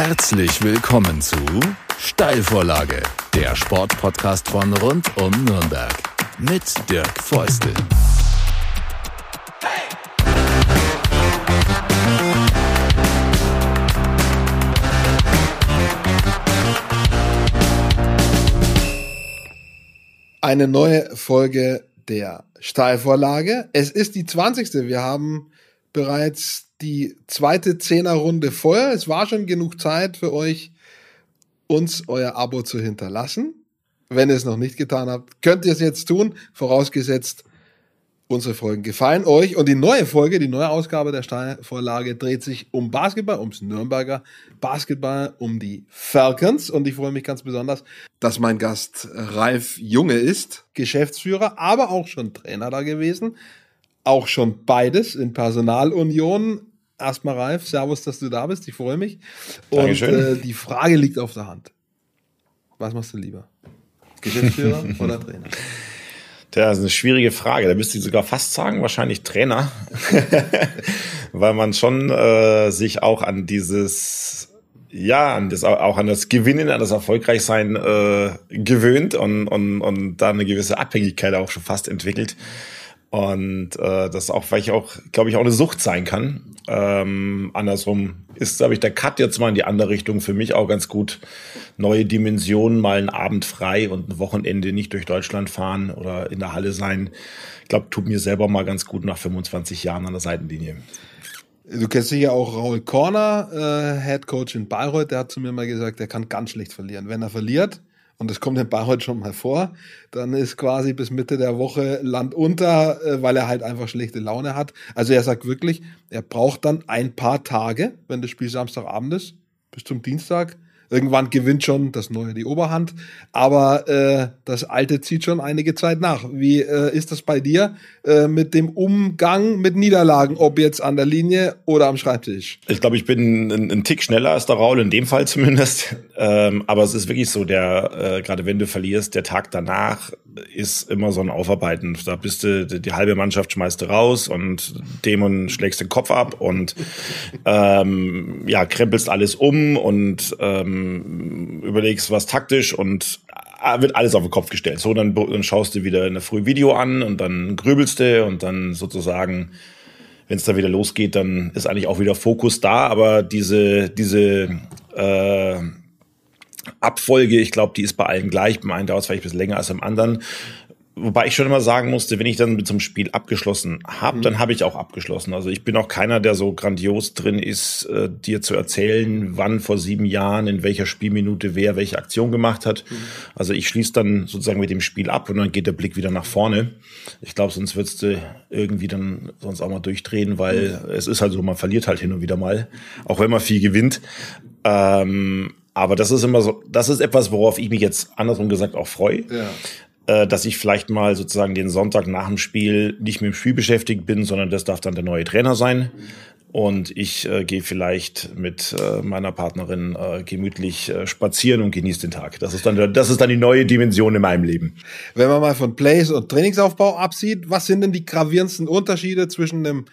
Herzlich willkommen zu Steilvorlage, der Sportpodcast von rund um Nürnberg mit Dirk Feustel. Eine neue Folge der Steilvorlage. Es ist die 20. Wir haben bereits die zweite Zehnerrunde voll. Es war schon genug Zeit für euch, uns euer Abo zu hinterlassen. Wenn ihr es noch nicht getan habt, könnt ihr es jetzt tun, vorausgesetzt, unsere Folgen gefallen euch. Und die neue Folge, die neue Ausgabe der Steilvorlage dreht sich um Basketball, ums Nürnberger Basketball, um die Falcons. Und ich freue mich ganz besonders, dass mein Gast Ralf Junge ist, Geschäftsführer, aber auch schon Trainer da gewesen. Auch schon beides in Personalunion erstmal Ralf, Servus, dass du da bist. Ich freue mich. Und äh, die Frage liegt auf der Hand. Was machst du lieber? Geschäftsführer oder Trainer? Das ist eine schwierige Frage. Da müsste ich sogar fast sagen, wahrscheinlich Trainer. Weil man schon äh, sich auch an dieses, ja, an das, auch an das Gewinnen, an das Erfolgreichsein äh, gewöhnt und, und, und da eine gewisse Abhängigkeit auch schon fast entwickelt. Und äh, das auch, weil ich auch, glaube ich, auch eine Sucht sein kann. Ähm, andersrum ist, glaube ich, der Cut jetzt mal in die andere Richtung für mich auch ganz gut. Neue Dimensionen, mal einen Abend frei und ein Wochenende nicht durch Deutschland fahren oder in der Halle sein. Ich glaube, tut mir selber mal ganz gut nach 25 Jahren an der Seitenlinie. Du kennst sicher auch Raul Korner, äh, Head Coach in Bayreuth, der hat zu mir mal gesagt, der kann ganz schlecht verlieren. Wenn er verliert, und das kommt in Bayreuth schon mal vor, dann ist quasi bis Mitte der Woche Land unter, äh, weil er halt einfach schlechte Laune hat. Also er sagt wirklich, er braucht dann ein paar Tage, wenn das Spiel Samstagabend ist, bis zum Dienstag, Irgendwann gewinnt schon das Neue die Oberhand, aber äh, das Alte zieht schon einige Zeit nach. Wie äh, ist das bei dir äh, mit dem Umgang mit Niederlagen, ob jetzt an der Linie oder am Schreibtisch? Ich glaube, ich bin ein, ein, Tick schneller als der Raul, in dem Fall zumindest. Ähm, aber es ist wirklich so, der äh, gerade wenn du verlierst, der Tag danach ist immer so ein Aufarbeiten. Da bist du, die, halbe Mannschaft schmeißt du raus und dem und schlägst den Kopf ab und ähm, ja, krempelst alles um und ähm, überlegst was taktisch und äh, wird alles auf den Kopf gestellt. So, dann, dann schaust du wieder eine früh Video an und dann grübelst du und dann sozusagen, wenn es dann wieder losgeht, dann ist eigentlich auch wieder Fokus da. Aber diese, diese äh, Abfolge, ich glaube, die ist bei allen gleich. Beim einen dauert es vielleicht ein bisschen länger als beim anderen. Wobei ich schon immer sagen musste, wenn ich dann mit so einem Spiel abgeschlossen habe, mhm. dann habe ich auch abgeschlossen. Also ich bin auch keiner, der so grandios drin ist, äh, dir zu erzählen, wann vor sieben Jahren, in welcher Spielminute wer welche Aktion gemacht hat. Mhm. Also ich schließe dann sozusagen mit dem Spiel ab und dann geht der Blick wieder nach vorne. Ich glaube, sonst würdest du irgendwie dann sonst auch mal durchdrehen, weil mhm. es ist halt so, man verliert halt hin und wieder mal, auch wenn man viel gewinnt. Ähm, aber das ist immer so, das ist etwas, worauf ich mich jetzt andersrum gesagt auch freue. Ja äh, dass ich vielleicht mal sozusagen den Sonntag nach dem Spiel nicht mit dem Spiel beschäftigt bin, sondern das darf dann der neue Trainer sein. Und ich äh, gehe vielleicht mit äh, meiner Partnerin äh, gemütlich äh, spazieren und genieße den Tag. Das ist, dann, das ist dann die neue Dimension in meinem Leben. Wenn man mal von Plays und Trainingsaufbau absieht, was sind denn die gravierendsten Unterschiede zwischen dem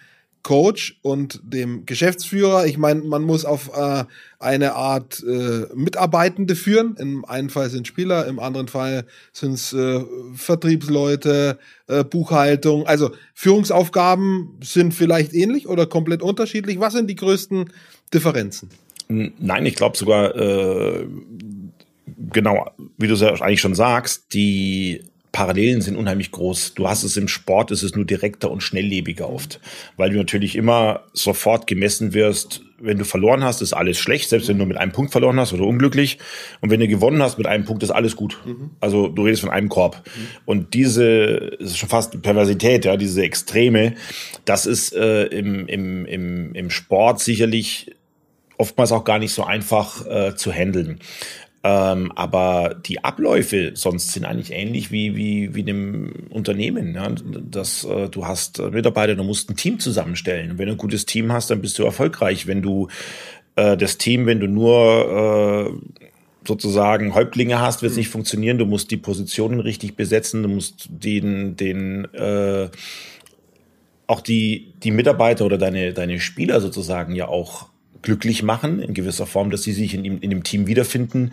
Coach und dem Geschäftsführer. Ich meine, man muss auf äh, eine Art äh, Mitarbeitende führen. Im einen Fall sind Spieler, im anderen Fall sind es äh, Vertriebsleute, äh, Buchhaltung. Also Führungsaufgaben sind vielleicht ähnlich oder komplett unterschiedlich. Was sind die größten Differenzen? Nein, ich glaube sogar, äh, genau, wie du es ja eigentlich schon sagst, die Parallelen sind unheimlich groß. Du hast es im Sport, ist es nur direkter und schnelllebiger oft, weil du natürlich immer sofort gemessen wirst. Wenn du verloren hast, ist alles schlecht, selbst wenn du mit einem Punkt verloren hast oder unglücklich. Und wenn du gewonnen hast mit einem Punkt, ist alles gut. Mhm. Also du redest von einem Korb. Mhm. Und diese, das ist schon fast Perversität, ja, diese Extreme, das ist äh, im, im, im, im Sport sicherlich oftmals auch gar nicht so einfach äh, zu handeln. Ähm, aber die Abläufe sonst sind eigentlich ähnlich wie, wie, wie dem Unternehmen. Ja? Das, äh, du hast Mitarbeiter, du musst ein Team zusammenstellen. Und wenn du ein gutes Team hast, dann bist du erfolgreich. Wenn du äh, das Team, wenn du nur äh, sozusagen Häuptlinge hast, wird es nicht funktionieren. Du musst die Positionen richtig besetzen, du musst den, den äh, auch die, die Mitarbeiter oder deine, deine Spieler sozusagen ja auch glücklich machen, in gewisser Form, dass sie sich in, in dem Team wiederfinden.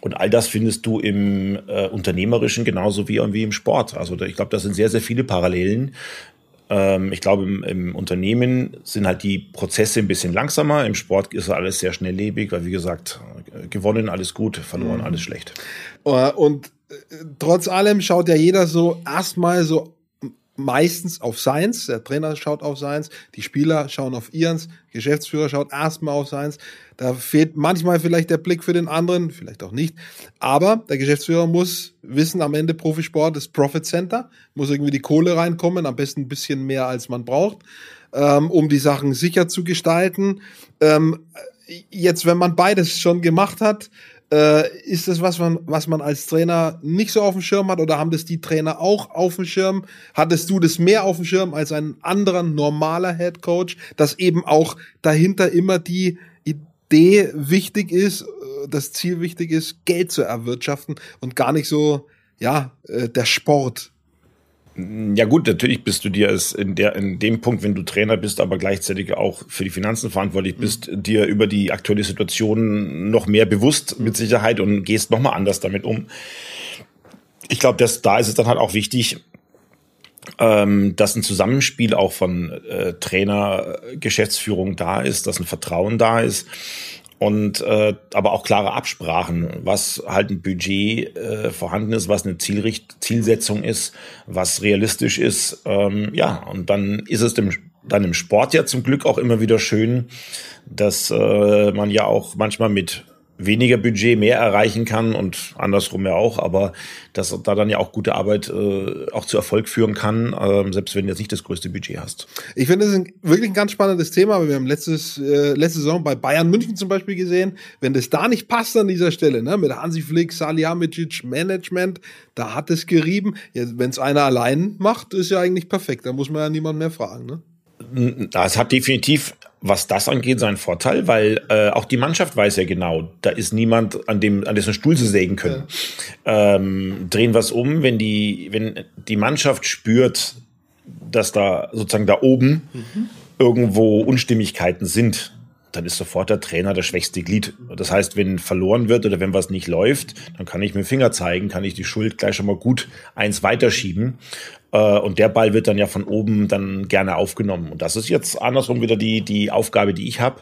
Und all das findest du im äh, Unternehmerischen genauso wie, wie im Sport. Also ich glaube, das sind sehr, sehr viele Parallelen. Ähm, ich glaube, im, im, Unternehmen sind halt die Prozesse ein bisschen langsamer. Im Sport ist alles sehr schnelllebig, weil wie gesagt, gewonnen, alles gut, verloren, mhm. alles schlecht. Äh, und äh, trotz allem schaut ja jeder so erstmal so meistens auf Science, der Trainer schaut auf Science, die Spieler schauen auf Ihrens, Geschäftsführer schaut erstmal auf Science. Da fehlt manchmal vielleicht der Blick für den anderen, vielleicht auch nicht. Aber der Geschäftsführer muss wissen, am Ende Profisport ist Profit Center, muss irgendwie die Kohle reinkommen, am besten ein bisschen mehr als man braucht, ähm, um die Sachen sicher zu gestalten. Ähm, jetzt, wenn man beides schon gemacht hat, äh, ist das was man, was man als Trainer nicht so auf dem Schirm hat oder haben das die Trainer auch auf dem Schirm? Hattest du das mehr auf dem Schirm als ein anderer normaler Head Coach, dass eben auch dahinter immer die Idee wichtig ist, äh, das Ziel wichtig ist, Geld zu erwirtschaften und gar nicht so, ja, äh, der Sport? Ja gut, natürlich bist du dir es in der in dem Punkt, wenn du Trainer bist, aber gleichzeitig auch für die Finanzen verantwortlich bist, mhm. dir über die aktuelle Situation noch mehr bewusst mit Sicherheit und gehst noch mal anders damit um. Ich glaube, dass da ist es dann halt auch wichtig, ähm, dass ein Zusammenspiel auch von äh, Trainer, Geschäftsführung da ist, dass ein Vertrauen da ist und äh, aber auch klare Absprachen, was halt ein Budget äh, vorhanden ist, was eine Zielricht Zielsetzung ist, was realistisch ist. Ähm, ja, und dann ist es dem, dann im Sport ja zum Glück auch immer wieder schön, dass äh, man ja auch manchmal mit weniger Budget mehr erreichen kann und andersrum ja auch, aber dass da dann ja auch gute Arbeit äh, auch zu Erfolg führen kann, äh, selbst wenn du jetzt nicht das größte Budget hast. Ich finde, das ein, wirklich ein ganz spannendes Thema, wir haben letztes, äh, letzte Saison bei Bayern München zum Beispiel gesehen, wenn das da nicht passt an dieser Stelle, ne, mit Hansi Flick, Salihamidzic, Management, da hat es gerieben. Ja, wenn es einer allein macht, ist ja eigentlich perfekt, da muss man ja niemand mehr fragen, ne? Es hat definitiv was das angeht, seinen Vorteil, weil äh, auch die Mannschaft weiß ja genau, da ist niemand an dem an dessen Stuhl zu sägen können. Ja. Ähm, drehen was um, wenn die wenn die Mannschaft spürt, dass da sozusagen da oben mhm. irgendwo Unstimmigkeiten sind, dann ist sofort der Trainer das schwächste Glied. Das heißt, wenn verloren wird oder wenn was nicht läuft, dann kann ich mit dem Finger zeigen, kann ich die Schuld gleich schon mal gut eins weiterschieben. Äh, und der Ball wird dann ja von oben dann gerne aufgenommen. Und das ist jetzt andersrum wieder die, die Aufgabe, die ich habe,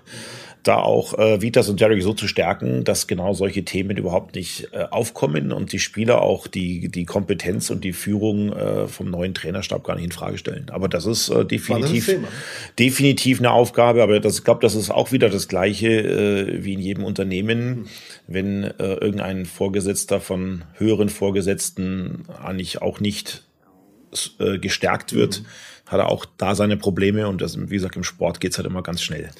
da auch äh, Vitas und Derek so zu stärken, dass genau solche Themen überhaupt nicht äh, aufkommen und die Spieler auch die, die Kompetenz und die Führung äh, vom neuen Trainerstab gar nicht in Frage stellen. Aber das ist äh, definitiv, definitiv eine Aufgabe. Aber das, ich glaube, das ist auch wieder das Gleiche äh, wie in jedem Unternehmen. Wenn äh, irgendein Vorgesetzter von höheren Vorgesetzten eigentlich auch nicht äh, gestärkt wird, mhm. hat er auch da seine Probleme und das, wie gesagt, im Sport geht's halt immer ganz schnell.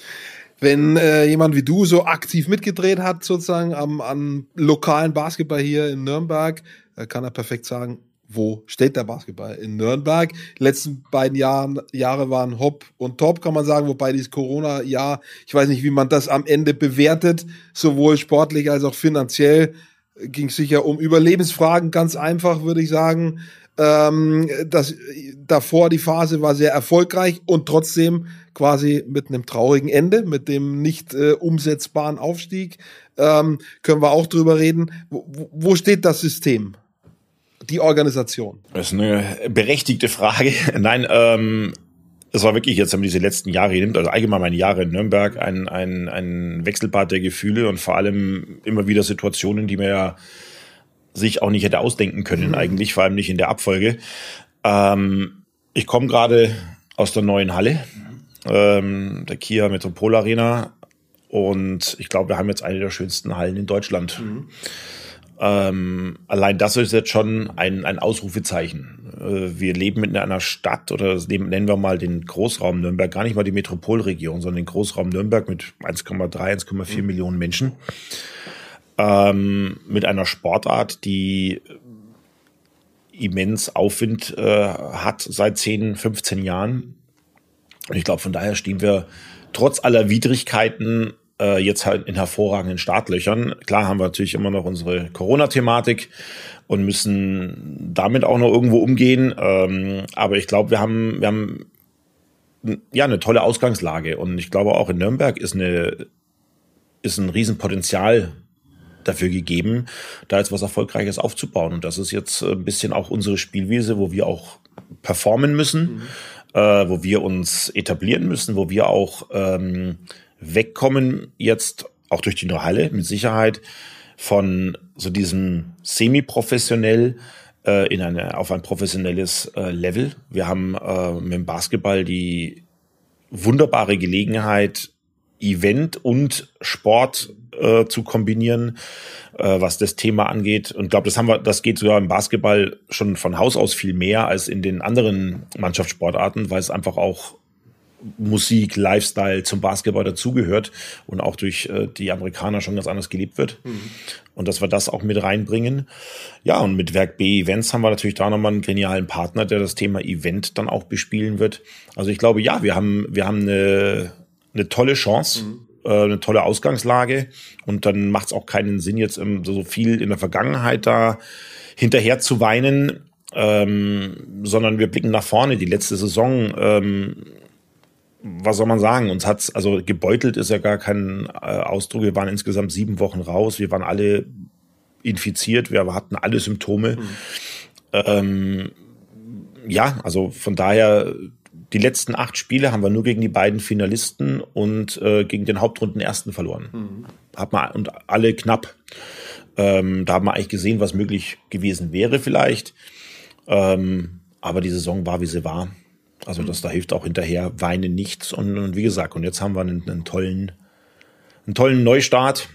Wenn äh, jemand wie du so aktiv mitgedreht hat, sozusagen am, am lokalen Basketball hier in Nürnberg, äh, kann er perfekt sagen, wo steht der Basketball? In Nürnberg. Die letzten beiden Jahren, Jahre waren Hop und Top, kann man sagen, wobei dieses Corona-Jahr, ich weiß nicht, wie man das am Ende bewertet, sowohl sportlich als auch finanziell, ging es sicher um Überlebensfragen, ganz einfach, würde ich sagen. Ähm, das, davor die Phase war sehr erfolgreich und trotzdem quasi mit einem traurigen Ende, mit dem nicht äh, umsetzbaren Aufstieg. Ähm, können wir auch drüber reden. Wo, wo steht das System? Die Organisation? Das ist eine berechtigte Frage. Nein, ähm, es war wirklich jetzt, wenn man diese letzten Jahre nimmt, also allgemein meine Jahre in Nürnberg, ein, ein, ein Wechselbad der Gefühle und vor allem immer wieder Situationen, die mir ja sich auch nicht hätte ausdenken können, mhm. eigentlich, vor allem nicht in der Abfolge. Ähm, ich komme gerade aus der neuen Halle, ähm, der Kia Metropol Arena. Und ich glaube, wir haben jetzt eine der schönsten Hallen in Deutschland. Mhm. Ähm, allein das ist jetzt schon ein, ein Ausrufezeichen. Äh, wir leben in einer Stadt oder nennen wir mal den Großraum Nürnberg, gar nicht mal die Metropolregion, sondern den Großraum Nürnberg mit 1,3, 1,4 mhm. Millionen Menschen ähm, mit einer Sportart, die immens Aufwind äh, hat seit 10, 15 Jahren. Und ich glaube, von daher stehen wir trotz aller Widrigkeiten äh, jetzt halt in hervorragenden Startlöchern. Klar haben wir natürlich immer noch unsere Corona-Thematik und müssen damit auch noch irgendwo umgehen. Ähm, aber ich glaube, wir haben, wir haben ja eine tolle Ausgangslage. Und ich glaube auch in Nürnberg ist eine ist ein Riesenpotenzial dafür gegeben, da jetzt was Erfolgreiches aufzubauen. Und das ist jetzt ein bisschen auch unsere Spielwiese, wo wir auch performen müssen, mhm. äh, wo wir uns etablieren müssen, wo wir auch ähm, wegkommen jetzt auch durch die neue Halle mit Sicherheit von so diesem semi-professionell äh, in eine, auf ein professionelles äh, Level. Wir haben äh, mit dem Basketball die wunderbare Gelegenheit, Event und Sport äh, zu kombinieren, äh, was das Thema angeht. Und glaube, das haben wir, das geht sogar im Basketball schon von Haus aus viel mehr als in den anderen Mannschaftssportarten, weil es einfach auch Musik, Lifestyle zum Basketball dazugehört und auch durch äh, die Amerikaner schon ganz anders gelebt wird. Mhm. Und dass wir das auch mit reinbringen. Ja, und mit Werk B Events haben wir natürlich da nochmal einen genialen Partner, der das Thema Event dann auch bespielen wird. Also ich glaube, ja, wir haben, wir haben eine, eine tolle Chance. Mhm äh, eine tolle Ausgangslage und dann macht es auch keinen Sinn, jetzt so viel in der Vergangenheit da hinterher zu weinen, ähm, sondern wir blicken nach vorne. Die letzte Saison ähm, was soll man sagen? Uns hat's, also gebeutelt ist ja gar kein äh, Ausdruck. Wir waren insgesamt sieben Wochen raus. Wir waren alle infiziert. Wir hatten alle Symptome. Mhm. Ähm, ja, also von daher, die letzten acht Spiele haben wir nur gegen die beiden Finalisten und äh, gegen den Hauptrunden ersten verloren. Mhm. Hat man, und alle knapp. Ähm, da haben wir eigentlich gesehen, was möglich gewesen wäre vielleicht. Ähm, aber die Saison war, wie sie war. Also das, da hilft auch hinterher Weine nichts. Und, und wie gesagt, und jetzt haben wir einen, einen tollen, einen tollen Neustart.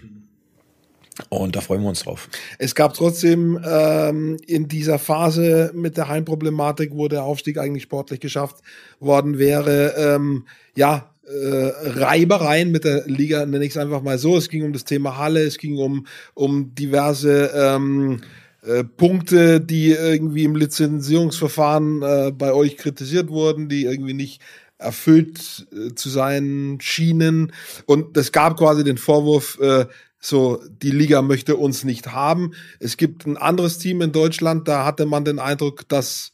Und da freuen wir uns drauf. Es gab trotzdem ähm, in dieser Phase mit der Heimproblematik, wo der Aufstieg eigentlich sportlich geschafft worden wäre, ähm, ja, äh, Reibereien mit der Liga, nenne ich es einfach mal so. Es ging um das Thema Halle, es ging um, um diverse ähm, äh, Punkte, die irgendwie im Lizenzierungsverfahren äh, bei euch kritisiert wurden, die irgendwie nicht erfüllt äh, zu sein schienen. Und es gab quasi den Vorwurf, äh, so, die Liga möchte uns nicht haben. Es gibt ein anderes Team in Deutschland, da hatte man den Eindruck, dass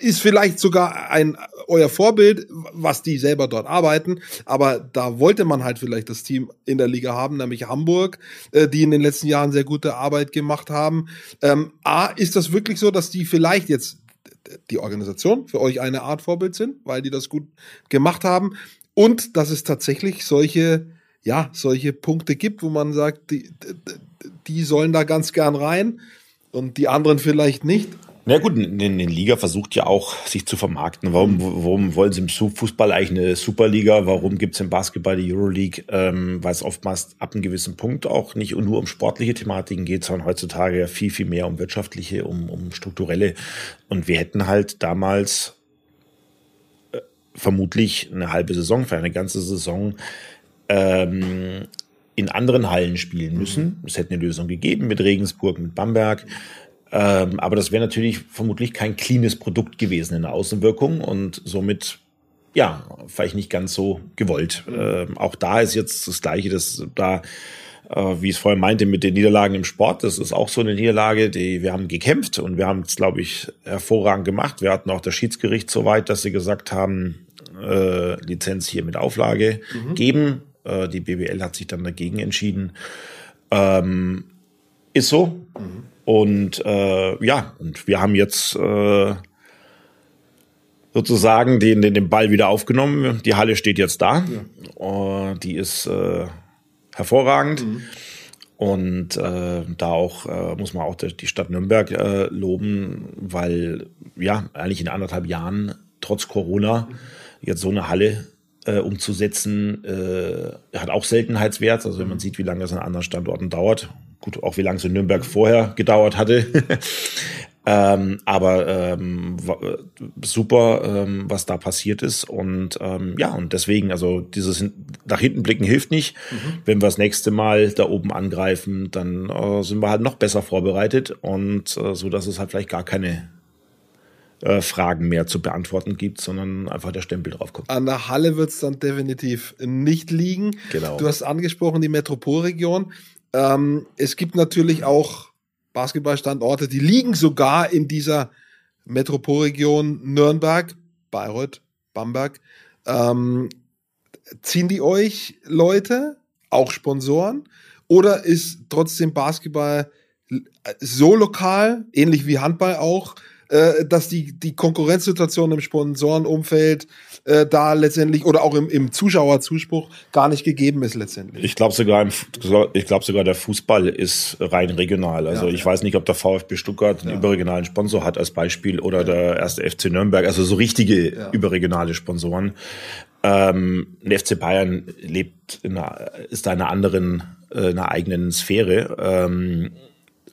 ist vielleicht sogar ein euer Vorbild, was die selber dort arbeiten, aber da wollte man halt vielleicht das Team in der Liga haben, nämlich Hamburg, äh, die in den letzten Jahren sehr gute Arbeit gemacht haben. Ähm, A, ist das wirklich so, dass die vielleicht jetzt die Organisation für euch eine Art Vorbild sind, weil die das gut gemacht haben und dass es tatsächlich solche ja, solche Punkte gibt, wo man sagt, die, die sollen da ganz gern rein und die anderen vielleicht nicht. Na gut, eine Liga versucht ja auch, sich zu vermarkten. Warum, warum wollen sie im Fußball eigentlich eine Superliga? Warum gibt es im Basketball die Euroleague? Ähm, weil es oftmals ab einem gewissen Punkt auch nicht nur um sportliche Thematiken geht, sondern heutzutage ja viel, viel mehr um wirtschaftliche, um, um strukturelle. Und wir hätten halt damals äh, vermutlich eine halbe Saison, für eine ganze Saison ähm, in anderen Hallen spielen müssen. Es hätte eine Lösung gegeben mit Regensburg, mit Bamberg. Ähm, aber das wäre natürlich vermutlich kein cleanes Produkt gewesen in der Außenwirkung und somit ja, vielleicht nicht ganz so gewollt. Ähm, auch da ist jetzt das Gleiche, dass da, äh, wie ich es vorher meinte, mit den Niederlagen im Sport, das ist auch so eine Niederlage, die wir haben gekämpft und wir haben es, glaube ich, hervorragend gemacht. Wir hatten auch das Schiedsgericht so weit, dass sie gesagt haben, äh, Lizenz hier mit Auflage mhm. geben. Äh, die BWL hat sich dann dagegen entschieden. Ähm, ist so. Mhm. Und äh, ja, und wir haben jetzt äh, sozusagen den, den, den Ball wieder aufgenommen. Die Halle steht jetzt da. Ja. Uh, die ist äh, hervorragend. Mhm. Und äh, da auch äh, muss man auch die Stadt Nürnberg äh, loben, weil ja eigentlich in anderthalb Jahren trotz Corona jetzt so eine Halle äh, umzusetzen, äh, hat auch Seltenheitswert. Also wenn man sieht, wie lange das an anderen Standorten dauert, gut, auch wie lange es in Nürnberg vorher gedauert hatte. ähm, aber ähm, super, ähm, was da passiert ist. Und ähm, ja, und deswegen, also dieses nach hinten blicken hilft nicht. Mhm. Wenn wir das nächste Mal da oben angreifen, dann äh, sind wir halt noch besser vorbereitet und äh, so, dass es halt vielleicht gar keine äh, Fragen mehr zu beantworten gibt, sondern einfach der Stempel drauf kommt. An der Halle wird es dann definitiv nicht liegen. Genau. Du hast angesprochen die Metropolregion. Ähm, es gibt natürlich auch Basketballstandorte, die liegen sogar in dieser Metropolregion Nürnberg, Bayreuth, Bamberg. Ähm, ziehen die euch Leute auch Sponsoren? Oder ist trotzdem Basketball so lokal, ähnlich wie Handball auch, äh, dass die, die Konkurrenzsituation im Sponsorenumfeld äh, da letztendlich oder auch im, im Zuschauerzuspruch gar nicht gegeben ist letztendlich. Ich glaube sogar, ich glaube sogar der Fußball ist rein regional. Also ja, ich ja. weiß nicht, ob der VfB Stuttgart einen ja. überregionalen Sponsor hat als Beispiel oder der erste FC Nürnberg, also so richtige überregionale Sponsoren. Ähm, der FC Bayern lebt in einer, ist da in einer anderen, äh, in einer eigenen Sphäre. Ähm,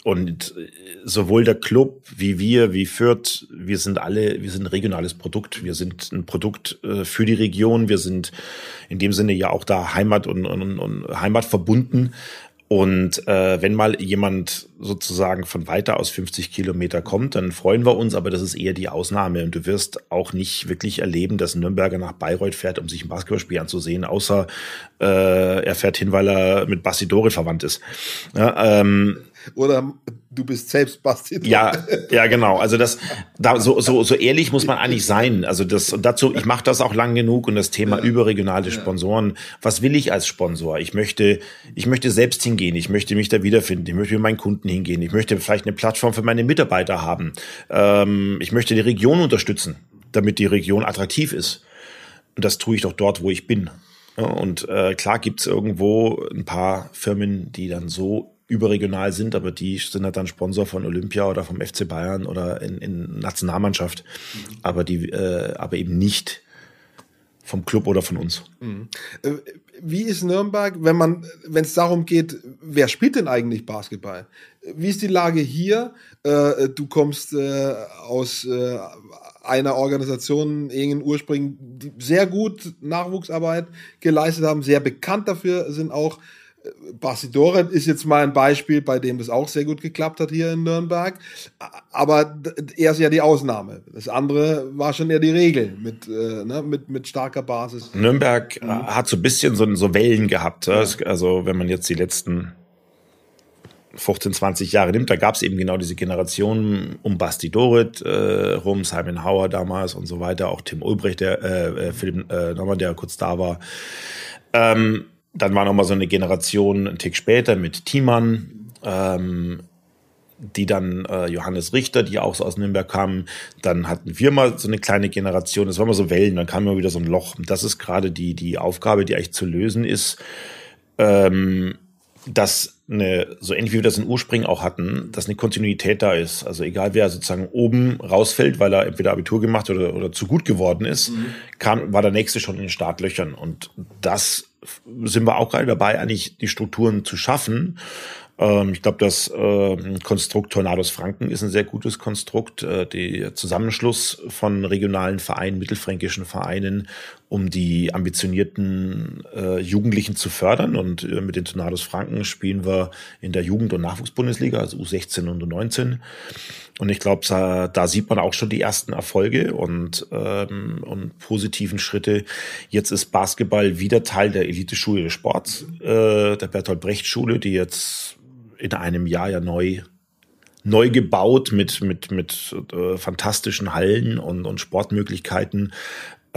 und sowohl der Club wie wir, wie Fürth, wir sind alle, wir sind ein regionales Produkt. Wir sind ein Produkt äh, für die Region. Wir sind in dem Sinne ja auch da Heimat und, und, und Heimat verbunden. Und äh, wenn mal jemand sozusagen von weiter aus 50 Kilometer kommt, dann freuen wir uns, aber das ist eher die Ausnahme. Und du wirst auch nicht wirklich erleben, dass ein Nürnberger nach Bayreuth fährt, um sich ein Basketballspiel anzusehen, außer äh, er fährt hin, weil er mit Basti Dore verwandt ist. Ja, ähm, oder du bist selbst Basti. Ja, ja, genau. Also das, da so so so ehrlich muss man eigentlich sein. Also das und dazu, ich mache das auch lang genug und das Thema ja. überregionale Sponsoren. Was will ich als Sponsor? Ich möchte, ich möchte selbst hingehen. Ich möchte mich da wiederfinden. Ich möchte mit meinen Kunden hingehen. Ich möchte vielleicht eine Plattform für meine Mitarbeiter haben. Ähm, ich möchte die Region unterstützen, damit die Region attraktiv ist. Und das tue ich doch dort, wo ich bin. und äh, klar gibt's irgendwo ein paar Firmen, die dann so überregional sind, aber die sind halt dann Sponsor von Olympia oder vom FC Bayern oder in, in Nationalmannschaft, mhm. aber die, äh, aber eben nicht vom Club oder von uns. Mhm. Äh, wie ist Nürnberg, wenn man, wenn es darum geht, wer spielt denn eigentlich Basketball? Wie ist die Lage hier? Äh, du kommst äh, aus äh, einer Organisation, irgendein Ursprung, die sehr gut Nachwuchsarbeit geleistet haben, sehr bekannt dafür sind auch. Basidore ist jetzt mal ein Beispiel, bei dem das auch sehr gut geklappt hat hier in Nürnberg. Aber er ist ja die Ausnahme. Das andere war schon eher die Regel mit, äh, ne, mit, mit starker Basis. Nürnberg mhm. hat so ein bisschen so, so Wellen gehabt. Ja. Also wenn man jetzt die letzten 15, 20 Jahre nimmt, da gab es eben genau diese Generation um Basti Dorit äh, rum, Simon Hauer damals und so weiter, auch Tim Ulbricht, der äh, äh Philipp äh, nochmal, der kurz da war. Ähm, dann war noch mal so eine Generation einen Tick später mit Thiemann, ähm, die dann äh, Johannes Richter, die auch so aus Nürnberg kamen. Dann hatten wir mal so eine kleine Generation, das war mal so Wellen, dann kam immer wieder so ein Loch. Und das ist gerade die, die Aufgabe, die eigentlich zu lösen ist, ähm, dass eine, so ähnlich wie wir das in Urspringen auch hatten, dass eine Kontinuität da ist. Also egal wer sozusagen oben rausfällt, weil er entweder Abitur gemacht oder, oder zu gut geworden ist, mhm. kam, war der nächste schon in den Startlöchern. Und das sind wir auch gerade dabei, eigentlich die Strukturen zu schaffen. Ähm, ich glaube, das äh, Konstrukt Tornados Franken ist ein sehr gutes Konstrukt. Äh, der Zusammenschluss von regionalen Vereinen, mittelfränkischen Vereinen, um die ambitionierten äh, Jugendlichen zu fördern. Und äh, mit den Tornados Franken spielen wir in der Jugend- und Nachwuchsbundesliga, also U16 und U19. Und ich glaube, da, sieht man auch schon die ersten Erfolge und, ähm, und positiven Schritte. Jetzt ist Basketball wieder Teil der Eliteschule des Sports, äh, der Bertolt Brecht Schule, die jetzt in einem Jahr ja neu neu gebaut mit mit mit äh, fantastischen Hallen und, und Sportmöglichkeiten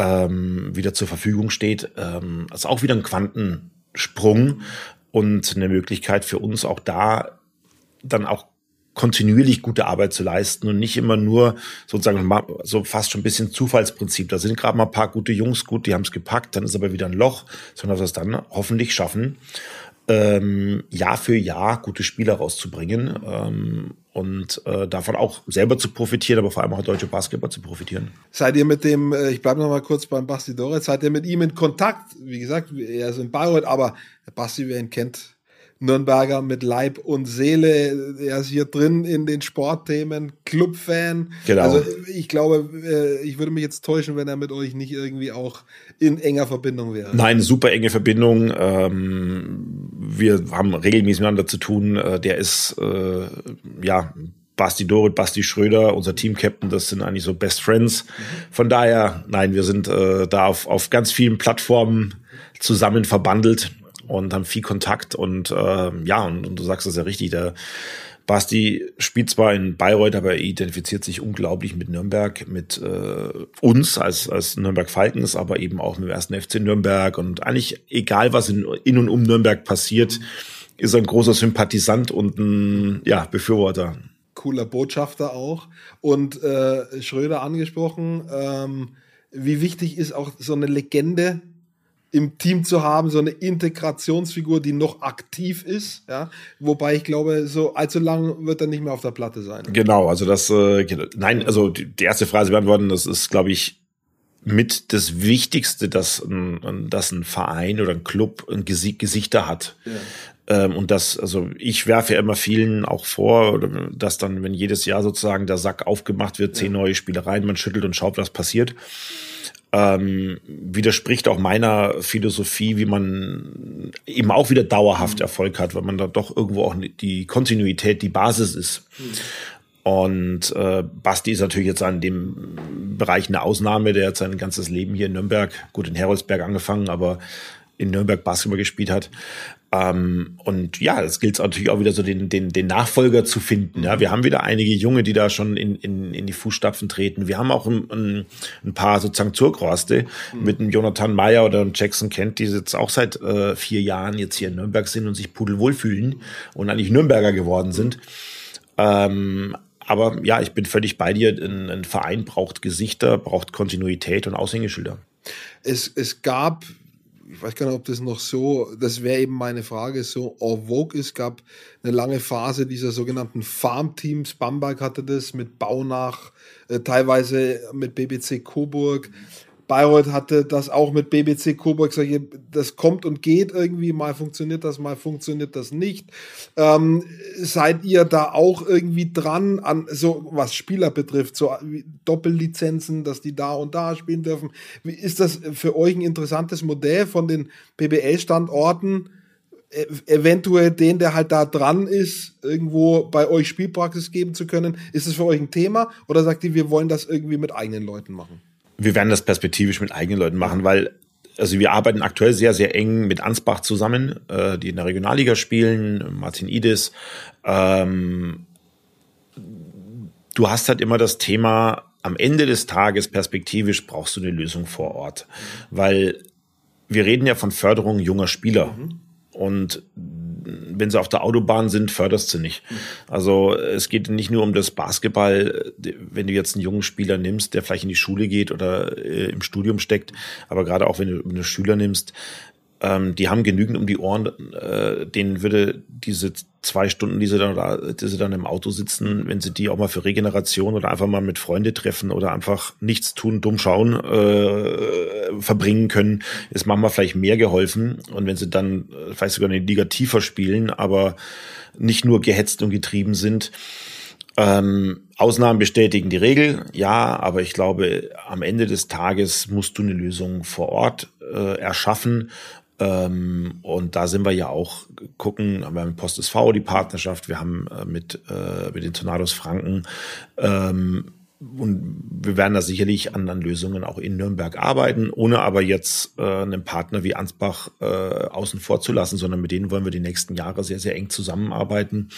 ähm, wieder zur Verfügung steht. Ähm, ist auch wieder ein Quantensprung und eine Möglichkeit für uns auch da dann auch kontinuierlich gute Arbeit zu leisten und nicht immer nur sozusagen so fast schon ein bisschen Zufallsprinzip. Da sind gerade mal ein paar gute Jungs gut, die haben es gepackt, dann ist aber wieder ein Loch, sondern dass wir es dann hoffentlich schaffen, ähm, Jahr für Jahr gute Spieler rauszubringen ähm, und äh, davon auch selber zu profitieren, aber vor allem auch deutsche Basketball zu profitieren. Seid ihr mit dem, äh, ich bleibe noch mal kurz beim Basti Doretz, seid ihr mit ihm in Kontakt? Wie gesagt, er ist in Bayreuth, aber Basti, wer ihn kennt, Nürnberger mit Leib und Seele. Er ist hier drin in den Sportthemen, Clubfan. Genau. Also ich glaube, äh, ich würde mich jetzt täuschen, wenn er mit euch nicht irgendwie auch in enger Verbindung wäre. Nein, super enge Verbindung. Ähm, wir haben regelmäßig miteinander zu tun. Äh, der ist äh, ja Basti Dorit, Basti Schröder, unser Team-Captain, das sind eigentlich so Best Friends. Von daher, nein, wir sind da auf, auf ganz vielen Plattformen zusammen verbandelt und haben viel Kontakt und äh, ja, und, und du sagst das ja richtig, der Basti spielt zwar in Bayreuth, aber er identifiziert sich unglaublich mit Nürnberg, mit äh, uns als, als Nürnberg Falkens, aber eben auch mit dem ersten FC Nürnberg. Und eigentlich egal, was in, in und um Nürnberg passiert, ist er ein großer Sympathisant und ein ja, Befürworter. Cooler Botschafter auch. Und äh, Schröder angesprochen, ähm, wie wichtig ist auch so eine Legende im Team zu haben, so eine Integrationsfigur, die noch aktiv ist, ja. Wobei ich glaube, so allzu lang wird er nicht mehr auf der Platte sein. Genau, also das, äh, nein, also die, die erste Frage beantworten, das ist, glaube ich, mit das Wichtigste, dass ein, dass ein Verein oder ein Club ein Gesicht, Gesichter hat. Ja. Ähm, und das, also ich werfe ja immer vielen auch vor, dass dann, wenn jedes Jahr sozusagen der Sack aufgemacht wird, zehn neue Spielereien, man schüttelt und schaut, was passiert ähm, widerspricht auch meiner Philosophie, wie man eben auch wieder dauerhaft mhm. Erfolg hat, weil man da doch irgendwo auch die Kontinuität die Basis ist. Mhm. Und äh, Basti ist natürlich jetzt an dem Bereich eine Ausnahme, der hat sein ganzes Leben hier in Nürnberg, gut in Heroldsberg angefangen, aber in Nürnberg Basketball gespielt hat. Ähm, und ja, es gilt natürlich auch wieder so den, den, den Nachfolger zu finden. Ja, wir haben wieder einige Junge, die da schon in, in, in die Fußstapfen treten. Wir haben auch ein, ein, ein paar sozusagen Zurgroste mhm. mit einem Jonathan Meyer oder einem Jackson Kent, die jetzt auch seit äh, vier Jahren jetzt hier in Nürnberg sind und sich pudelwohl fühlen und eigentlich Nürnberger geworden sind. Ähm, aber ja, ich bin völlig bei dir. Ein, ein Verein braucht Gesichter, braucht Kontinuität und Aushängeschilder. Es, es gab ich weiß gar nicht, ob das noch so, das wäre eben meine Frage, so en vogue ist. gab eine lange Phase dieser sogenannten Farmteams. Bamberg hatte das mit Baunach, äh, teilweise mit BBC Coburg. Bayreuth hatte das auch mit BBC Coburg das kommt und geht irgendwie, mal funktioniert das, mal funktioniert das nicht. Ähm, seid ihr da auch irgendwie dran an, so was Spieler betrifft, so Doppellizenzen, dass die da und da spielen dürfen? Ist das für euch ein interessantes Modell von den BBL-Standorten? E-, eventuell den, der halt da dran ist, irgendwo bei euch Spielpraxis geben zu können. Ist es für euch ein Thema oder sagt ihr, wir wollen das irgendwie mit eigenen Leuten machen? Wir werden das perspektivisch mit eigenen Leuten machen, weil also wir arbeiten aktuell sehr, sehr eng mit Ansbach zusammen, äh, die in der Regionalliga spielen, Martin Idis. Ähm, du hast halt immer das Thema, am Ende des Tages perspektivisch brauchst du eine Lösung vor Ort, weil wir reden ja von Förderung junger Spieler. Mhm. Und wenn sie auf der Autobahn sind, förderst du nicht. Also es geht nicht nur um das Basketball, wenn du jetzt einen jungen Spieler nimmst, der vielleicht in die Schule geht oder äh, im Studium steckt, aber gerade auch wenn du einen Schüler nimmst, ähm, die haben genügend um die Ohren, äh, denen würde diese zwei Stunden, die sie dann da, die sie dann im Auto sitzen, wenn sie die auch mal für Regeneration oder einfach mal mit Freunde treffen oder einfach nichts tun, dumm schauen, äh, verbringen können, ist manchmal vielleicht mehr geholfen. Und wenn sie dann äh, vielleicht sogar eine Liga tiefer spielen, aber nicht nur gehetzt und getrieben sind, ähm, Ausnahmen bestätigen die Regel, ja, aber ich glaube, am Ende des Tages musst du eine Lösung vor Ort äh, erschaffen und da sind wir ja auch gucken, wir haben Post SV die Partnerschaft, wir haben äh, mit, äh, mit den Tornados Franken ähm, und wir werden da sicherlich an, an Lösungen auch in Nürnberg arbeiten, ohne aber jetzt äh, einen Partner wie Ansbach äh, außen vor zu lassen, sondern mit denen wollen wir die nächsten Jahre sehr, sehr eng zusammenarbeiten.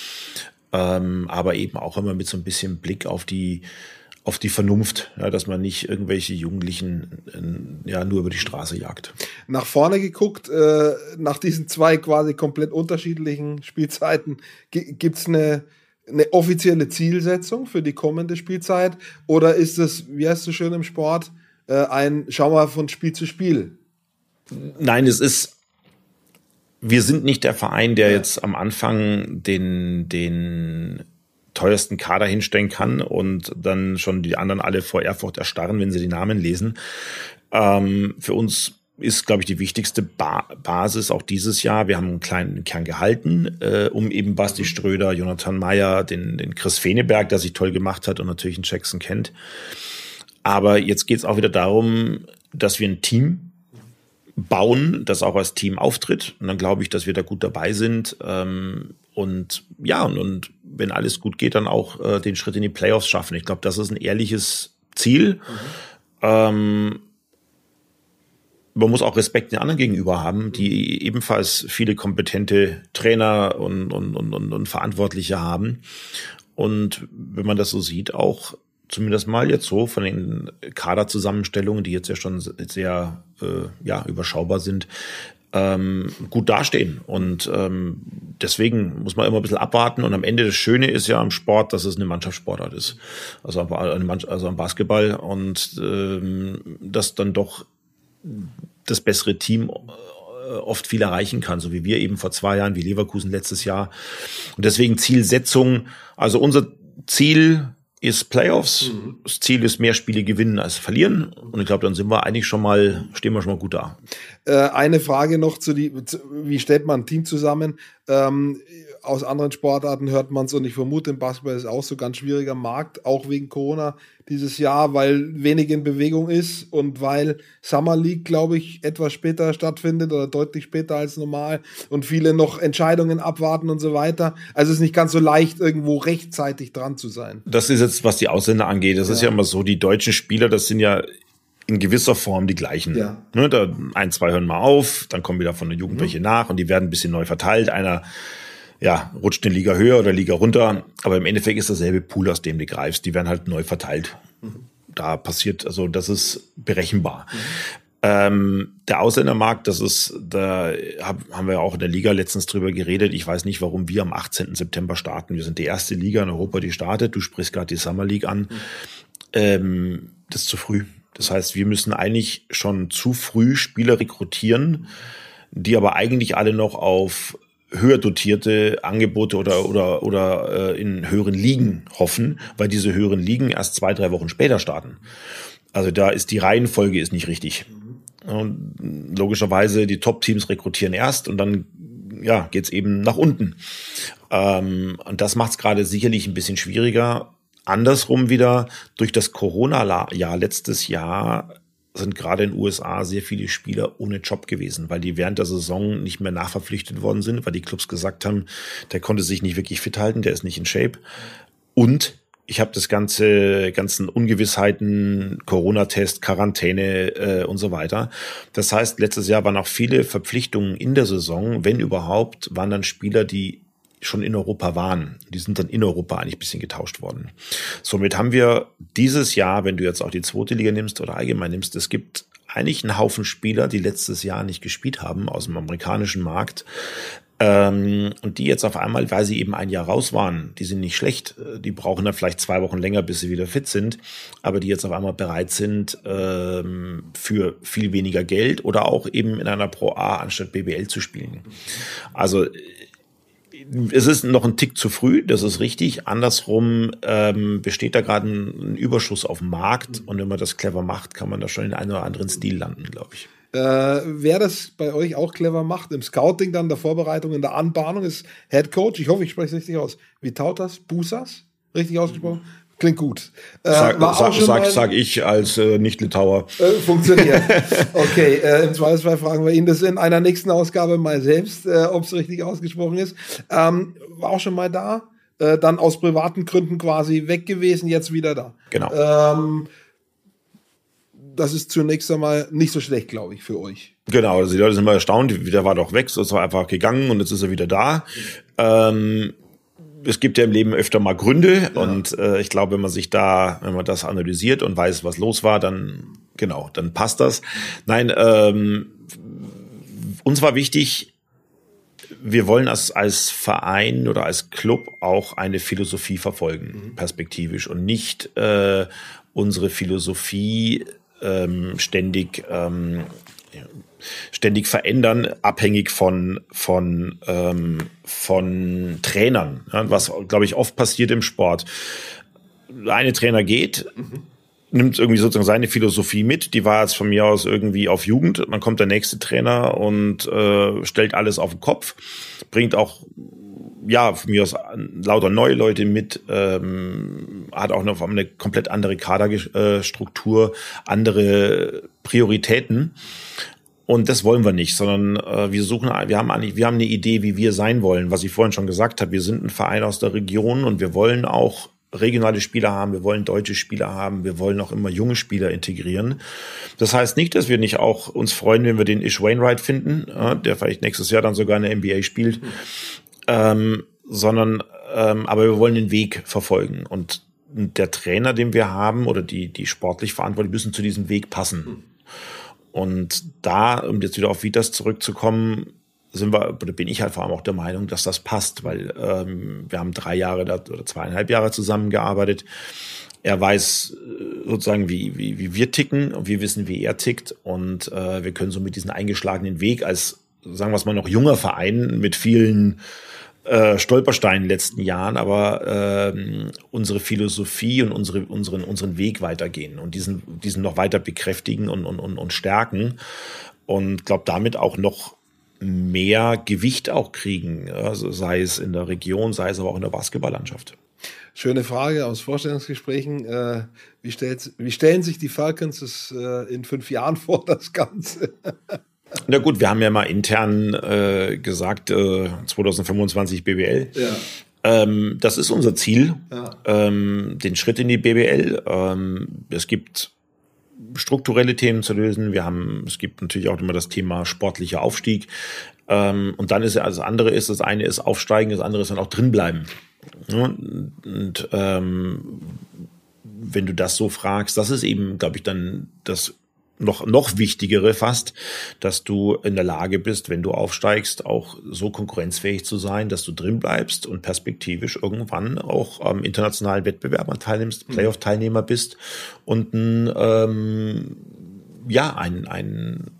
Ähm, aber eben auch immer mit so ein bisschen Blick auf die auf die Vernunft, ja, dass man nicht irgendwelche Jugendlichen äh, ja nur über die Straße jagt. Nach vorne geguckt, äh, nach diesen zwei quasi komplett unterschiedlichen Spielzeiten, gibt es eine, eine offizielle Zielsetzung für die kommende Spielzeit oder ist es, wie heißt es schön im Sport, äh, ein Schau mal von Spiel zu Spiel? Nein, es ist wir sind nicht der Verein, der ja. jetzt am Anfang den, den teuersten Kader hinstellen kann und dann schon die anderen alle vor Ehrfurcht erstarren, wenn sie die Namen lesen. Ähm, für uns ist, glaube ich, die wichtigste ba Basis auch dieses Jahr. Wir haben einen kleinen Kern gehalten, äh, um eben Basti Ströder, Jonathan Meyer, den, den Chris Feneberg, der sich toll gemacht hat und natürlich einen Jackson kennt. Aber jetzt geht es auch wieder darum, dass wir ein Team bauen, das auch als Team auftritt. Und dann glaube ich, dass wir da gut dabei sind. Ähm, und ja, und, und wenn alles gut geht, dann auch äh, den Schritt in die Playoffs schaffen. Ich glaube, das ist ein ehrliches Ziel. Mhm. Ähm, man muss auch Respekt den anderen gegenüber haben, die ebenfalls viele kompetente Trainer und, und, und, und, Verantwortliche haben. Und wenn man das so sieht, auch zumindest mal jetzt so von den Kaderzusammenstellungen, die jetzt ja schon sehr äh, ja, überschaubar sind, ähm, gut dastehen. Und ähm, deswegen muss man immer ein bisschen abwarten. Und am Ende das Schöne ist ja am Sport, dass es eine Mannschaftssportart ist. Also, also am Basketball. Und ähm, dass dann doch das bessere Team äh, oft viel erreichen kann, so wie wir eben vor zwei Jahren, wie Leverkusen letztes Jahr. Und deswegen Zielsetzung, also unser Ziel ist Playoffs. Mhm. Das Ziel ist mehr Spiele gewinnen als verlieren. Und ich glaube, dann sind wir eigentlich schon mal, stehen wir schon mal gut da. Äh, eine Frage noch zu die, zu, wie stellt man ein Team zusammen? Ähm, aus anderen Sportarten hört man es und ich vermute, im Basketball ist auch so ganz schwieriger Markt, auch wegen Corona dieses Jahr, weil wenig in Bewegung ist und weil Summer League, glaube ich, etwas später stattfindet oder deutlich später als normal und viele noch Entscheidungen abwarten und so weiter. Also es ist nicht ganz so leicht, irgendwo rechtzeitig dran zu sein. Das ist jetzt, was die Ausländer angeht. Das ja. ist ja immer so, die deutschen Spieler, das sind ja in gewisser Form die gleichen. Ja. Ne, da ein, zwei hören mal auf, dann kommen wieder von der Jugend welche mhm. nach und die werden ein bisschen neu verteilt. Einer ja, rutscht eine Liga höher oder Liga runter. Aber im Endeffekt ist dasselbe Pool, aus dem du greifst. Die werden halt neu verteilt. Mhm. Da passiert, also das ist berechenbar. Mhm. Ähm, der Ausländermarkt, das ist, da hab, haben wir auch in der Liga letztens drüber geredet. Ich weiß nicht, warum wir am 18. September starten. Wir sind die erste Liga in Europa, die startet. Du sprichst gerade die Summer League an. Mhm. Ähm, das ist zu früh. Das heißt, wir müssen eigentlich schon zu früh Spieler rekrutieren, die aber eigentlich alle noch auf höher dotierte Angebote oder oder oder äh, in höheren Ligen hoffen, weil diese höheren Ligen erst zwei drei Wochen später starten. Also da ist die Reihenfolge ist nicht richtig. Und logischerweise die Top-Teams rekrutieren erst und dann ja geht's eben nach unten. Ähm, und das macht es gerade sicherlich ein bisschen schwieriger. Andersrum wieder durch das Corona-Jahr letztes Jahr sind gerade in den USA sehr viele Spieler ohne Job gewesen, weil die während der Saison nicht mehr nachverpflichtet worden sind, weil die Clubs gesagt haben, der konnte sich nicht wirklich fit halten, der ist nicht in Shape. Und ich habe das ganze ganzen Ungewissheiten, Corona-Test, Quarantäne äh, und so weiter. Das heißt, letztes Jahr waren auch viele Verpflichtungen in der Saison, wenn überhaupt, waren dann Spieler, die schon in Europa waren. Die sind dann in Europa eigentlich ein bisschen getauscht worden. Somit haben wir dieses Jahr, wenn du jetzt auch die zweite Liga nimmst oder allgemein nimmst, es gibt eigentlich einen Haufen Spieler, die letztes Jahr nicht gespielt haben aus dem amerikanischen Markt. Ähm, und die jetzt auf einmal, weil sie eben ein Jahr raus waren, die sind nicht schlecht, die brauchen dann vielleicht zwei Wochen länger, bis sie wieder fit sind, aber die jetzt auf einmal bereit sind, ähm, für viel weniger Geld oder auch eben in einer Pro A anstatt BBL zu spielen. Also es ist noch ein Tick zu früh, das ist richtig. Andersrum ähm, besteht da gerade ein, ein, Überschuss auf dem Markt und wenn man das clever macht, kann man da schon in einen oder anderen Stil landen, glaube ich. Äh, wer das bei euch auch clever macht, im Scouting dann, der Vorbereitung, in der Anbahnung, ist Head Coach. Ich hoffe, ich spreche es richtig aus. Wie Tautas? Busas? Richtig ausgesprochen? Klingt gut. Äh, sag, sag, sag, sag, ich als äh, Nicht-Litauer. Äh, funktioniert. Okay, äh, im Zweifelsfall fragen wir ihn das in einer nächsten Ausgabe mal selbst, äh, ob es richtig ausgesprochen ist. Ähm, war auch schon mal da, äh, dann aus privaten Gründen quasi weg gewesen, jetzt wieder da. Genau. Ähm, das ist zunächst einmal nicht so schlecht, glaube ich, für euch. Genau, also die Leute sind mal erstaunt, der war doch weg, so ist er einfach gegangen und jetzt ist er wieder da. Ähm, es gibt ja im Leben öfter mal Gründe ja. und äh, ich glaube, wenn man sich da, wenn man das analysiert und weiß, was los war, dann genau, dann passt das. Nein, ähm, uns war wichtig, wir wollen als, als Verein oder als Club auch eine Philosophie verfolgen, mhm. perspektivisch und nicht äh, unsere Philosophie ähm, ständig ähm, ständig verändern, abhängig von, von, ähm, von Trainern, ja, was, glaube ich, oft passiert im Sport. Eine Trainer geht, mhm. nimmt irgendwie sozusagen seine Philosophie mit, die war jetzt von mir aus irgendwie auf Jugend, dann kommt der nächste Trainer und äh, stellt alles auf den Kopf, bringt auch ja, von mir aus lauter neue Leute mit, ähm, hat auch noch eine komplett andere Kaderstruktur, andere Prioritäten. Und das wollen wir nicht, sondern äh, wir suchen, wir haben eigentlich, wir haben eine Idee, wie wir sein wollen, was ich vorhin schon gesagt habe. Wir sind ein Verein aus der Region und wir wollen auch regionale Spieler haben, wir wollen deutsche Spieler haben, wir wollen auch immer junge Spieler integrieren. Das heißt nicht, dass wir nicht auch uns freuen, wenn wir den Ish Wainwright finden, äh, der vielleicht nächstes Jahr dann sogar in der NBA spielt, mhm. ähm, sondern ähm, aber wir wollen den Weg verfolgen und der Trainer, den wir haben oder die die sportlich Verantwortlichen müssen zu diesem Weg passen. Mhm. Und da, um jetzt wieder auf Vitas zurückzukommen, sind wir, oder bin ich halt vor allem auch der Meinung, dass das passt, weil ähm, wir haben drei Jahre da, oder zweieinhalb Jahre zusammengearbeitet. Er weiß äh, sozusagen, wie, wie, wie wir ticken und wir wissen, wie er tickt. Und äh, wir können so mit diesem eingeschlagenen Weg als, sagen wir es mal, noch junger Verein mit vielen äh, Stolpersteinen in den letzten Jahren, aber äh, unsere Philosophie und unsere, unseren, unseren Weg weitergehen und diesen, diesen noch weiter bekräftigen und, und, und, und stärken. Und glaube damit auch noch mehr Gewicht auch kriegen, also sei es in der Region, sei es aber auch in der Basketballlandschaft. Schöne Frage aus Vorstellungsgesprächen. Äh, wie, wie stellen sich die Falcons das, äh, in fünf Jahren vor, das Ganze? Na gut, wir haben ja mal intern äh, gesagt, äh, 2025 BBL. Ja. Ähm, das ist unser Ziel, ja. ähm, den Schritt in die BBL. Ähm, es gibt strukturelle Themen zu lösen. Wir haben, es gibt natürlich auch immer das Thema sportlicher Aufstieg. Ähm, und dann ist ja, das andere ist, das eine ist aufsteigen, das andere ist dann auch drinbleiben. Und, und ähm, wenn du das so fragst, das ist eben, glaube ich, dann das noch, noch wichtigere fast, dass du in der Lage bist, wenn du aufsteigst, auch so konkurrenzfähig zu sein, dass du drin bleibst und perspektivisch irgendwann auch am internationalen Wettbewerb teilnimmst, mhm. Playoff-Teilnehmer bist und ein, ähm, ja, ein, ein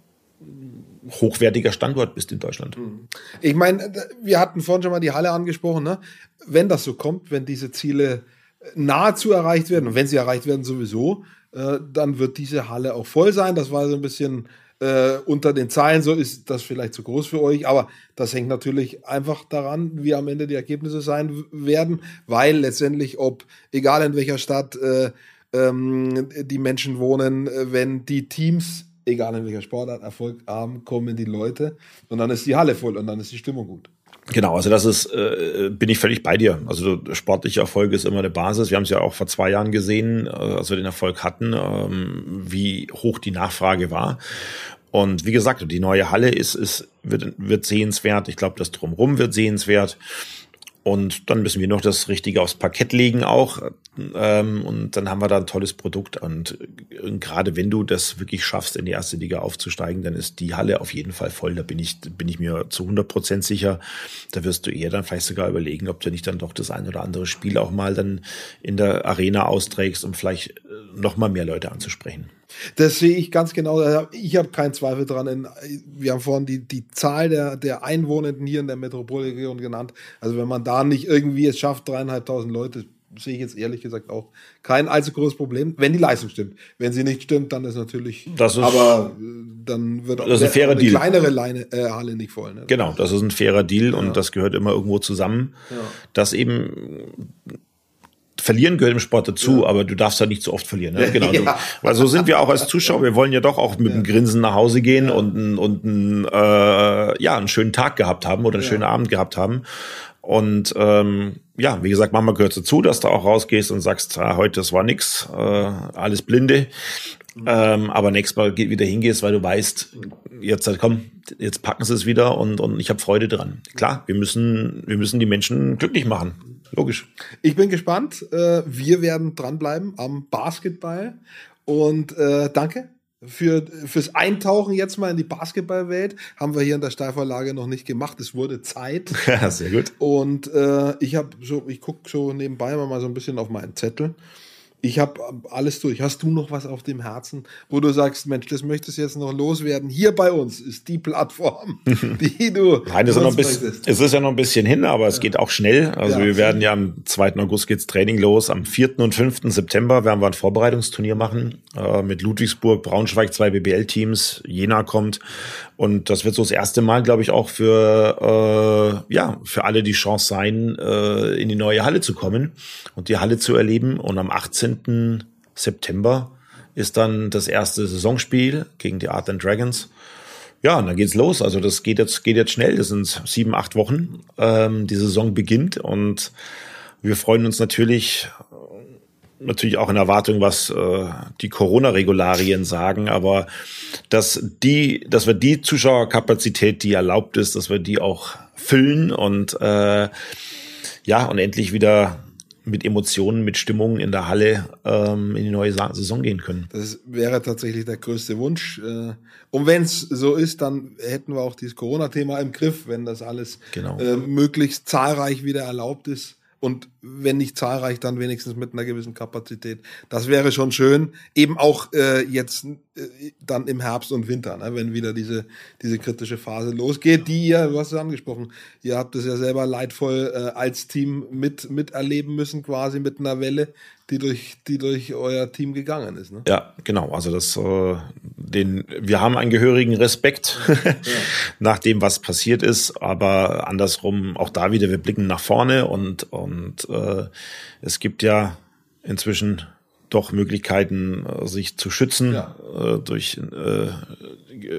hochwertiger Standort bist in Deutschland. Mhm. Ich meine, wir hatten vorhin schon mal die Halle angesprochen, ne? Wenn das so kommt, wenn diese Ziele nahezu erreicht werden und wenn sie erreicht werden sowieso, äh, dann wird diese Halle auch voll sein. Das war so ein bisschen äh, unter den Zeilen, so ist das vielleicht zu groß für euch, aber das hängt natürlich einfach daran, wie am Ende die Ergebnisse sein werden, weil letztendlich, ob, egal in welcher Stadt äh, ähm, die Menschen wohnen, äh, wenn die Teams, egal in welcher Sportart, Erfolg haben, kommen die Leute und dann ist die Halle voll und dann ist die Stimmung gut. Genau, also das ist, äh, bin ich völlig bei dir. Also sportliche Erfolg ist immer eine Basis. Wir haben es ja auch vor zwei Jahren gesehen, äh, als wir den Erfolg hatten, ähm, wie hoch die Nachfrage war. Und wie gesagt, die neue Halle ist, ist wird, wird sehenswert. Ich glaube, das drumherum wird sehenswert. Und dann müssen wir noch das Richtige aufs Parkett legen auch. Ähm, und dann haben wir da ein tolles Produkt. Und, und gerade wenn du das wirklich schaffst, in die erste Liga aufzusteigen, dann ist die Halle auf jeden Fall voll. Da bin ich, bin ich mir zu 100 Prozent sicher. Da wirst du eher dann vielleicht sogar überlegen, ob du nicht dann doch das ein oder andere Spiel auch mal dann in der Arena austrägst, um vielleicht äh, noch mal mehr Leute anzusprechen. Das sehe ich ganz genau. Ich habe keinen Zweifel dran. Wir haben vorhin die, die Zahl der, der Einwohnenden hier in der Metropolregion genannt. Also wenn man da nicht irgendwie es schafft, dreieinhalbtausend Leute, sehe ich jetzt ehrlich gesagt auch kein allzu großes Problem, wenn die Leistung stimmt. Wenn sie nicht stimmt, dann ist natürlich. Das ist, aber äh, dann wird auch das ist ein fairer eine Deal. kleinere Leine, äh, Halle nicht voll. Ne? Genau, das ist ein fairer Deal und das gehört immer irgendwo zusammen. Ja. Dass eben Verlieren gehört im Sport dazu, ja. aber du darfst ja nicht zu oft verlieren. Ne? Genau. ja. Weil so sind wir auch als Zuschauer. Wir wollen ja doch auch mit ja. einem Grinsen nach Hause gehen und, und ein, äh, ja, einen schönen Tag gehabt haben oder einen schönen Abend gehabt haben. Und ähm, ja, wie gesagt, manchmal gehört dazu, dass du auch rausgehst und sagst, ah, heute das war nix, äh, alles Blinde. Mhm. Ähm, aber nächstes Mal wieder hingehst, weil du weißt, jetzt halt, komm, jetzt packen sie es wieder und, und ich habe Freude dran. Klar, wir müssen, wir müssen die Menschen glücklich machen. Logisch. Ich bin gespannt. Äh, wir werden dranbleiben am Basketball. Und äh, danke für, fürs Eintauchen jetzt mal in die Basketballwelt. Haben wir hier in der Steilvorlage noch nicht gemacht. Es wurde Zeit. Ja, sehr gut. Und äh, ich habe so, ich gucke so nebenbei mal so ein bisschen auf meinen Zettel ich habe alles durch. Hast du noch was auf dem Herzen, wo du sagst, Mensch, das möchtest du jetzt noch loswerden? Hier bei uns ist die Plattform, die du. Nein, ist noch ein bisschen, es ist ja noch ein bisschen hin, aber es ja. geht auch schnell. Also ja, wir werden ja am 2. August geht's Training los. Am 4. und 5. September werden wir ein Vorbereitungsturnier machen äh, mit Ludwigsburg, Braunschweig, zwei BBL-Teams. Jena kommt und das wird so das erste Mal, glaube ich, auch für äh, ja für alle die Chance sein, äh, in die neue Halle zu kommen und die Halle zu erleben. Und am 18 19. September ist dann das erste Saisonspiel gegen die Art and Dragons. Ja, und dann geht's los. Also das geht jetzt, geht jetzt schnell. Das sind sieben, acht Wochen. Ähm, die Saison beginnt und wir freuen uns natürlich natürlich auch in Erwartung, was äh, die Corona-Regularien sagen, aber dass die, dass wir die Zuschauerkapazität, die erlaubt ist, dass wir die auch füllen und äh, ja und endlich wieder mit Emotionen, mit Stimmung in der Halle ähm, in die neue Saison gehen können. Das wäre tatsächlich der größte Wunsch. Äh, und wenn es so ist, dann hätten wir auch dieses Corona-Thema im Griff, wenn das alles genau. äh, möglichst zahlreich wieder erlaubt ist und wenn nicht zahlreich, dann wenigstens mit einer gewissen Kapazität. Das wäre schon schön. Eben auch äh, jetzt äh, dann im Herbst und Winter, ne, wenn wieder diese, diese kritische Phase losgeht, die ihr, du hast es angesprochen, ihr habt es ja selber leidvoll äh, als Team mit miterleben müssen, quasi mit einer Welle, die durch, die durch euer Team gegangen ist. Ne? Ja, genau. Also das, äh, den, wir haben einen gehörigen Respekt ja. nach dem, was passiert ist, aber andersrum auch da wieder, wir blicken nach vorne und, und äh, es gibt ja inzwischen doch Möglichkeiten, äh, sich zu schützen ja. äh, durch äh,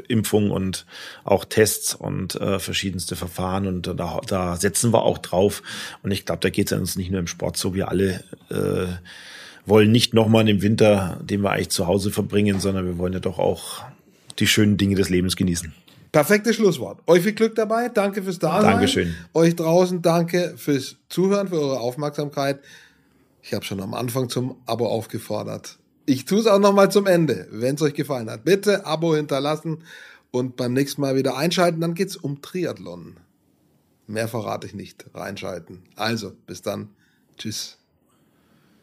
Impfung und auch Tests und äh, verschiedenste Verfahren. Und da, da setzen wir auch drauf. Und ich glaube, da geht es uns nicht nur im Sport so. Wir alle äh, wollen nicht nochmal im Winter, den wir eigentlich zu Hause verbringen, sondern wir wollen ja doch auch die schönen Dinge des Lebens genießen. Perfektes Schlusswort. Euch viel Glück dabei. Danke fürs Dasein. Dankeschön. Euch draußen danke fürs Zuhören, für eure Aufmerksamkeit. Ich habe schon am Anfang zum Abo aufgefordert. Ich tue es auch nochmal zum Ende, wenn es euch gefallen hat. Bitte Abo hinterlassen und beim nächsten Mal wieder einschalten. Dann geht's um Triathlon. Mehr verrate ich nicht. Reinschalten. Also, bis dann. Tschüss.